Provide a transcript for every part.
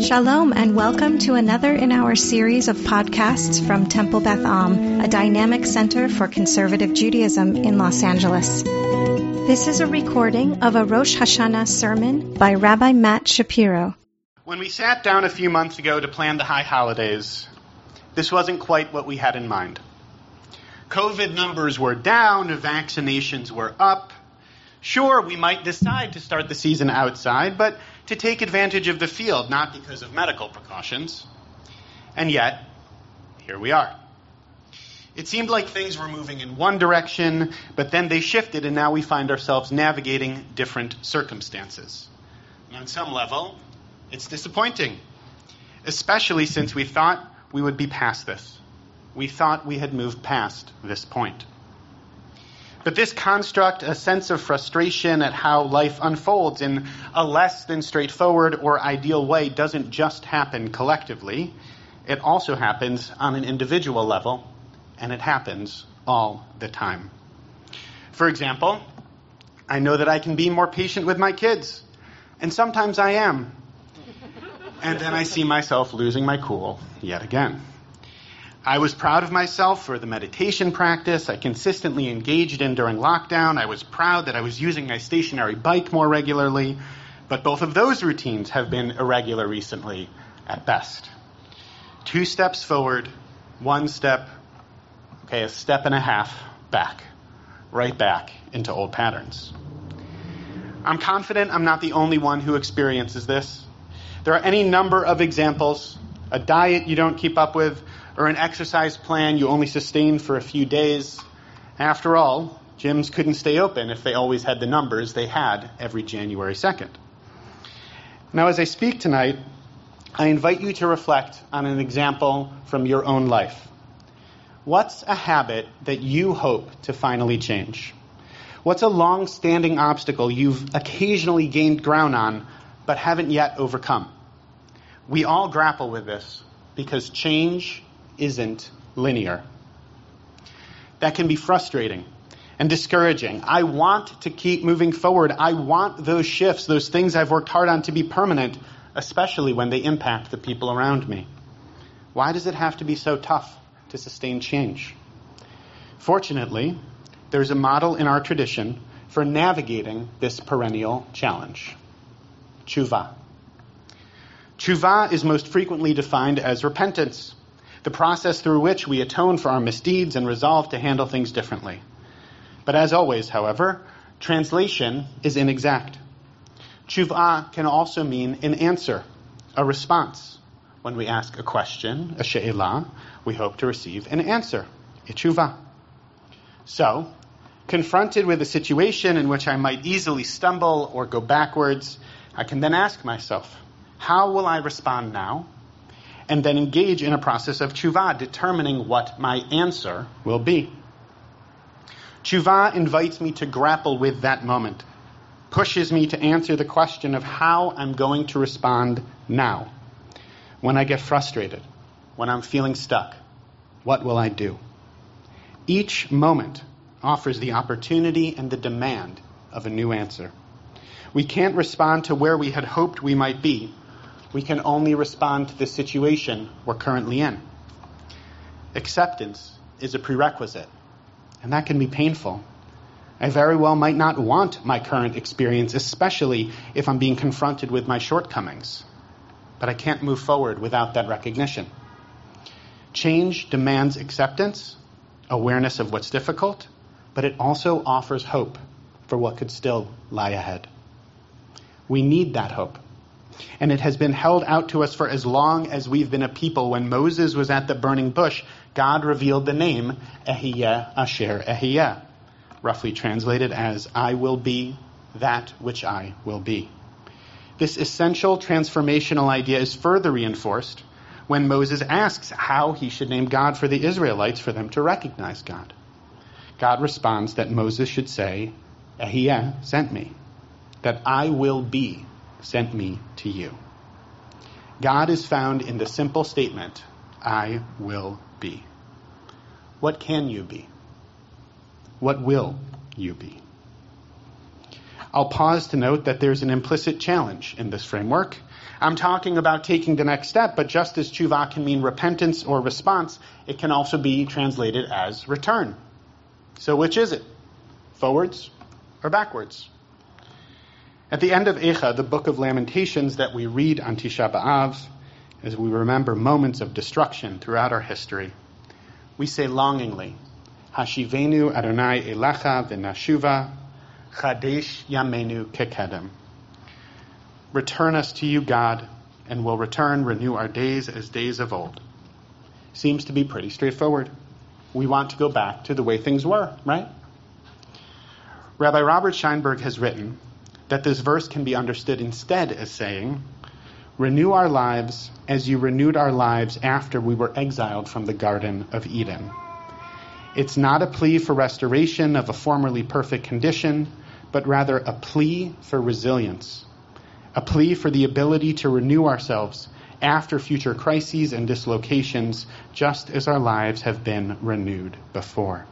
Shalom and welcome to another in our series of podcasts from Temple Beth Am, a dynamic center for conservative Judaism in Los Angeles. This is a recording of a Rosh Hashanah sermon by Rabbi Matt Shapiro. When we sat down a few months ago to plan the high holidays, this wasn't quite what we had in mind. COVID numbers were down, vaccinations were up. Sure, we might decide to start the season outside, but to take advantage of the field, not because of medical precautions. And yet, here we are. It seemed like things were moving in one direction, but then they shifted, and now we find ourselves navigating different circumstances. And on some level, it's disappointing, especially since we thought we would be past this. We thought we had moved past this point. But this construct, a sense of frustration at how life unfolds in a less than straightforward or ideal way, doesn't just happen collectively. It also happens on an individual level, and it happens all the time. For example, I know that I can be more patient with my kids, and sometimes I am. And then I see myself losing my cool yet again. I was proud of myself for the meditation practice I consistently engaged in during lockdown. I was proud that I was using my stationary bike more regularly, but both of those routines have been irregular recently at best. Two steps forward, one step, okay, a step and a half back, right back into old patterns. I'm confident I'm not the only one who experiences this. There are any number of examples. A diet you don't keep up with, or an exercise plan you only sustained for a few days. After all, gyms couldn't stay open if they always had the numbers they had every January 2nd. Now, as I speak tonight, I invite you to reflect on an example from your own life. What's a habit that you hope to finally change? What's a long standing obstacle you've occasionally gained ground on but haven't yet overcome? We all grapple with this because change isn't linear. That can be frustrating and discouraging. I want to keep moving forward. I want those shifts, those things I've worked hard on to be permanent, especially when they impact the people around me. Why does it have to be so tough to sustain change? Fortunately, there's a model in our tradition for navigating this perennial challenge. Tshuva. Tshuva is most frequently defined as repentance the process through which we atone for our misdeeds and resolve to handle things differently. But as always, however, translation is inexact. Tshuva can also mean an answer, a response. When we ask a question, a she'elah, we hope to receive an answer, a tshuva. So, confronted with a situation in which I might easily stumble or go backwards, I can then ask myself, how will I respond now? And then engage in a process of tshuva, determining what my answer will be. Tshuva invites me to grapple with that moment, pushes me to answer the question of how I'm going to respond now. When I get frustrated, when I'm feeling stuck, what will I do? Each moment offers the opportunity and the demand of a new answer. We can't respond to where we had hoped we might be we can only respond to the situation we're currently in. Acceptance is a prerequisite, and that can be painful. I very well might not want my current experience, especially if I'm being confronted with my shortcomings. But I can't move forward without that recognition. Change demands acceptance, awareness of what's difficult, but it also offers hope for what could still lie ahead. We need that hope. And it has been held out to us for as long as we've been a people. When Moses was at the burning bush, God revealed the name Ehyeh Asher Ehyeh, roughly translated as I will be that which I will be. This essential transformational idea is further reinforced when Moses asks how he should name God for the Israelites for them to recognize God. God responds that Moses should say, Ehyeh sent me, that I will be sent me to you. God is found in the simple statement, I will be. What can you be? What will you be? I'll pause to note that there's an implicit challenge in this framework. I'm talking about taking the next step, but just as tshuva can mean repentance or response, it can also be translated as return. So which is it? Forwards or backwards? At the end of Eicha, the book of Lamentations that we read on Tisha B'Av, as we remember moments of destruction throughout our history, we say longingly, Hashivenu Adonai Elecha v'nashuva chadesh yamenu kekedem. Return us to you, God, and we'll return, renew our days as days of old. Seems to be pretty straightforward. We want to go back to the way things were, right? Rabbi Robert Scheinberg has written that this verse can be understood instead as saying, Renew our lives as you renewed our lives after we were exiled from the Garden of Eden. It's not a plea for restoration of a formerly perfect condition, but rather a plea for resilience a plea for the ability to renew ourselves after future crises and dislocations, just as our lives have been renewed before.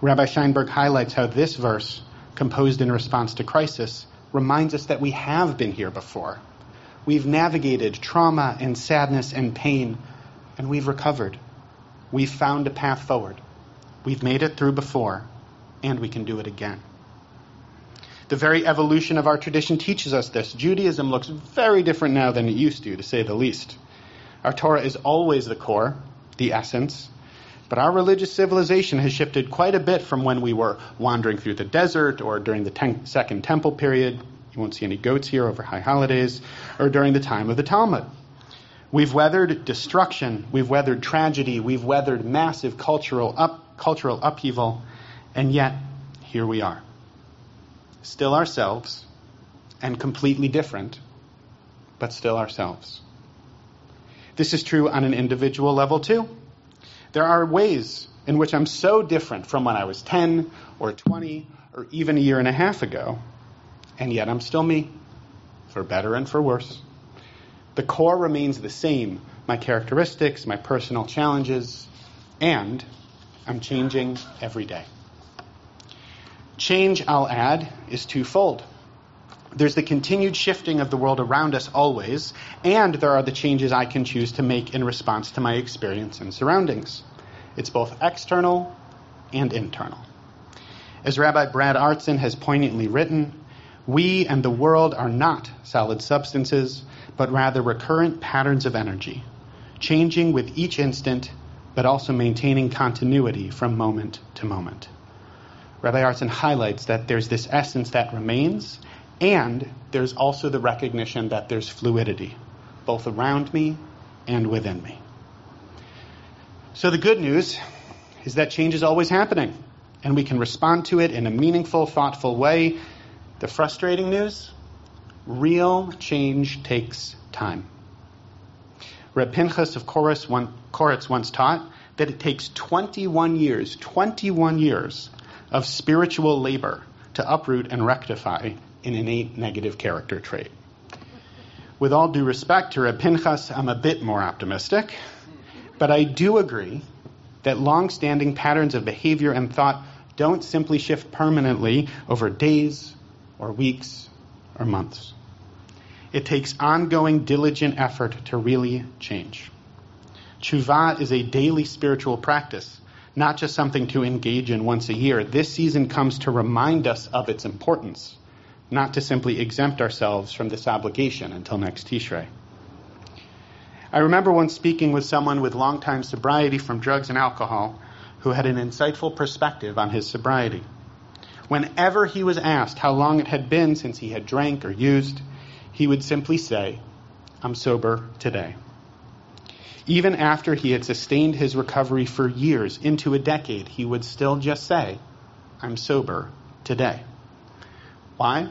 Rabbi Scheinberg highlights how this verse, composed in response to crisis, reminds us that we have been here before. We've navigated trauma and sadness and pain, and we've recovered. We've found a path forward. We've made it through before, and we can do it again. The very evolution of our tradition teaches us this. Judaism looks very different now than it used to, to say the least. Our Torah is always the core, the essence, but our religious civilization has shifted quite a bit from when we were wandering through the desert or during the ten- Second Temple period. You won't see any goats here over high holidays, or during the time of the Talmud. We've weathered destruction, we've weathered tragedy, we've weathered massive cultural, up, cultural upheaval, and yet here we are still ourselves, and completely different, but still ourselves. This is true on an individual level too. There are ways in which I'm so different from when I was 10 or 20 or even a year and a half ago, and yet I'm still me, for better and for worse. The core remains the same my characteristics, my personal challenges, and I'm changing every day. Change, I'll add, is twofold. There's the continued shifting of the world around us always, and there are the changes I can choose to make in response to my experience and surroundings. It's both external and internal. As Rabbi Brad Artson has poignantly written, we and the world are not solid substances, but rather recurrent patterns of energy, changing with each instant, but also maintaining continuity from moment to moment. Rabbi Artson highlights that there's this essence that remains, and there's also the recognition that there's fluidity, both around me and within me. So the good news is that change is always happening, and we can respond to it in a meaningful, thoughtful way. The frustrating news real change takes time. Reb Pinchas of Koretz once taught that it takes 21 years, 21 years of spiritual labor to uproot and rectify an innate negative character trait. With all due respect to Reb Pinchas, I'm a bit more optimistic, but I do agree that long-standing patterns of behavior and thought don't simply shift permanently over days or weeks or months. It takes ongoing, diligent effort to really change. Tshuva is a daily spiritual practice not just something to engage in once a year. This season comes to remind us of its importance, not to simply exempt ourselves from this obligation until next Tishrei. I remember once speaking with someone with long-time sobriety from drugs and alcohol who had an insightful perspective on his sobriety. Whenever he was asked how long it had been since he had drank or used, he would simply say, I'm sober today. Even after he had sustained his recovery for years, into a decade, he would still just say, I'm sober today. Why?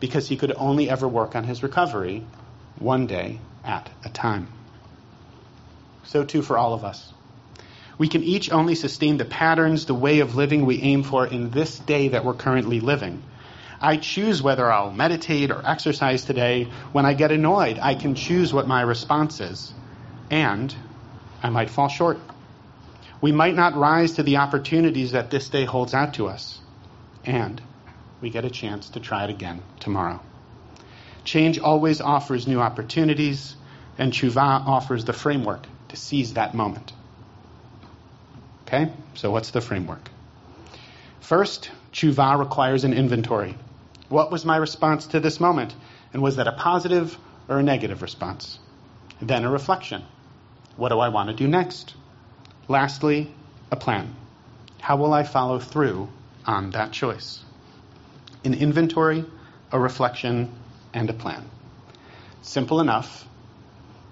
Because he could only ever work on his recovery one day at a time. So too for all of us. We can each only sustain the patterns, the way of living we aim for in this day that we're currently living. I choose whether I'll meditate or exercise today. When I get annoyed, I can choose what my response is and I might fall short. We might not rise to the opportunities that this day holds out to us, and we get a chance to try it again tomorrow. Change always offers new opportunities, and tshuva offers the framework to seize that moment. Okay, so what's the framework? First, tshuva requires an inventory. What was my response to this moment? And was that a positive or a negative response? Then a reflection. What do I want to do next? Lastly, a plan. How will I follow through on that choice? An inventory, a reflection, and a plan. Simple enough,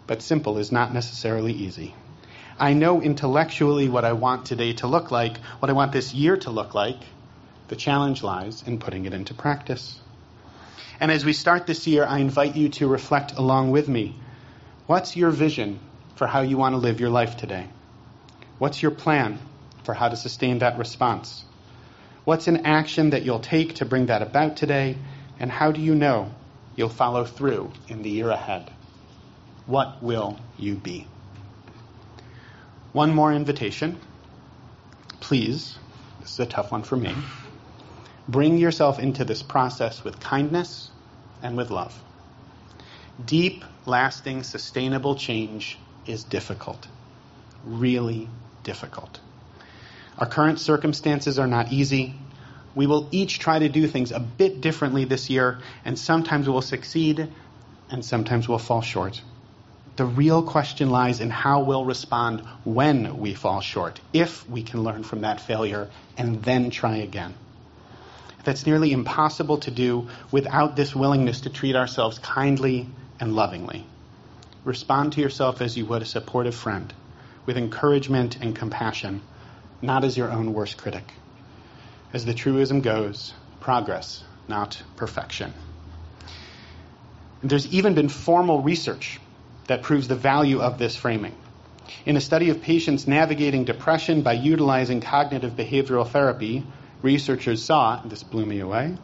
but simple is not necessarily easy. I know intellectually what I want today to look like, what I want this year to look like. The challenge lies in putting it into practice. And as we start this year, I invite you to reflect along with me. What's your vision for how you want to live your life today? What's your plan for how to sustain that response? What's an action that you'll take to bring that about today? And how do you know you'll follow through in the year ahead? What will you be? One more invitation. Please, this is a tough one for me. Bring yourself into this process with kindness and with love. Deep, lasting, sustainable change is difficult. Really difficult. Our current circumstances are not easy. We will each try to do things a bit differently this year, and sometimes we'll succeed, and sometimes we'll fall short. The real question lies in how we'll respond when we fall short, if we can learn from that failure and then try again. That's nearly impossible to do without this willingness to treat ourselves kindly and lovingly. Respond to yourself as you would a supportive friend, with encouragement and compassion, not as your own worst critic. As the truism goes, progress, not perfection. And there's even been formal research that proves the value of this framing. In a study of patients navigating depression by utilizing cognitive behavioral therapy, researchers saw, this blew me away,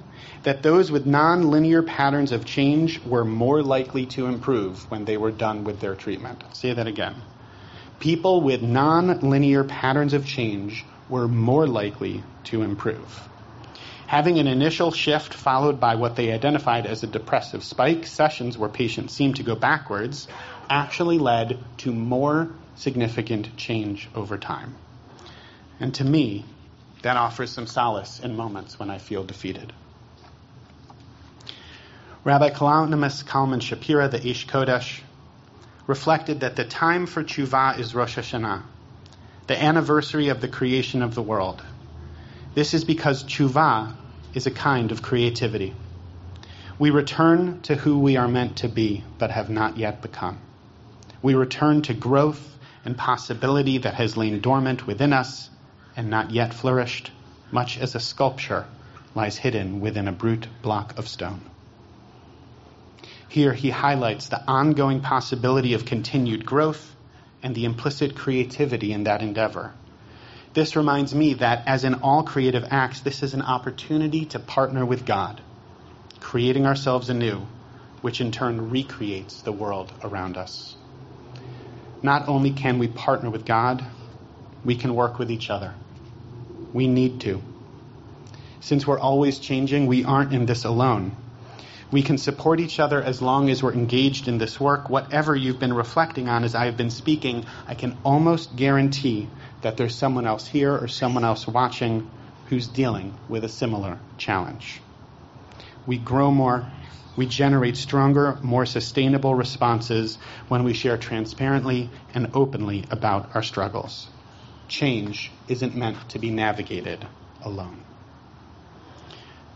that those with nonlinear patterns of change were more likely to improve when they were done with their treatment. I'll say that again. People with nonlinear patterns of change were more likely to improve. Having an initial shift followed by what they identified as a depressive spike, sessions where patients seemed to go backwards, actually led to more significant change over time. And to me, that offers some solace in moments when I feel defeated. Rabbi Kalonymus Kalman Shapira, the Aish Kodesh, reflected that the time for tshuva is Rosh Hashanah, the anniversary of the creation of the world. This is because tshuva is a kind of creativity. We return to who we are meant to be, but have not yet become. We return to growth and possibility that has lain dormant within us and not yet flourished, much as a sculpture lies hidden within a brute block of stone. Here he highlights the ongoing possibility of continued growth and the implicit creativity in that endeavor. This reminds me that, as in all creative acts, this is an opportunity to partner with God, creating ourselves anew, which in turn recreates the world around us. Not only can we partner with God, we can work with each other. We need to. Since we're always changing, we aren't in this alone. We can support each other as long as we're engaged in this work. Whatever you've been reflecting on as I've been speaking, I can almost guarantee that there's someone else here or someone else watching who's dealing with a similar challenge. We grow more, we generate stronger, more sustainable responses when we share transparently and openly about our struggles change isn't meant to be navigated alone.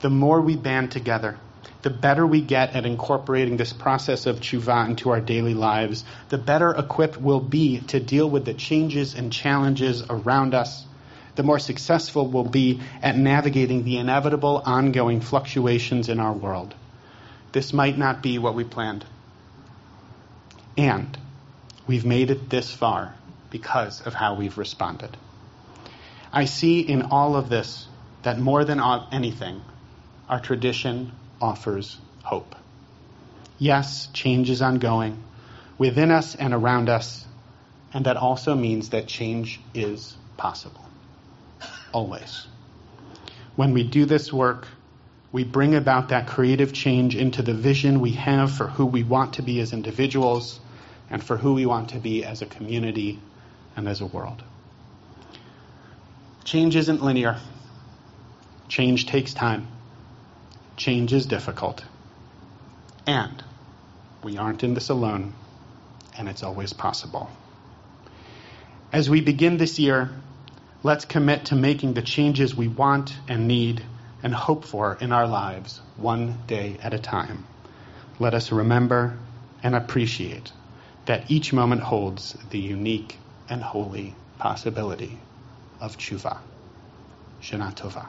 The more we band together, the better we get at incorporating this process of tshuva into our daily lives, the better equipped we'll be to deal with the changes and challenges around us, the more successful we'll be at navigating the inevitable ongoing fluctuations in our world. This might not be what we planned. And we've made it this far because of how we've responded. I see in all of this that more than anything, our tradition offers hope. Yes, change is ongoing within us and around us, and that also means that change is possible. Always. When we do this work, we bring about that creative change into the vision we have for who we want to be as individuals and for who we want to be as a community and as a world. Change isn't linear. Change takes time. Change is difficult. And we aren't in this alone, and it's always possible. As we begin this year, let's commit to making the changes we want and need and hope for in our lives one day at a time. Let us remember and appreciate that each moment holds the unique and holy possibility of tshuva. Shana Tova.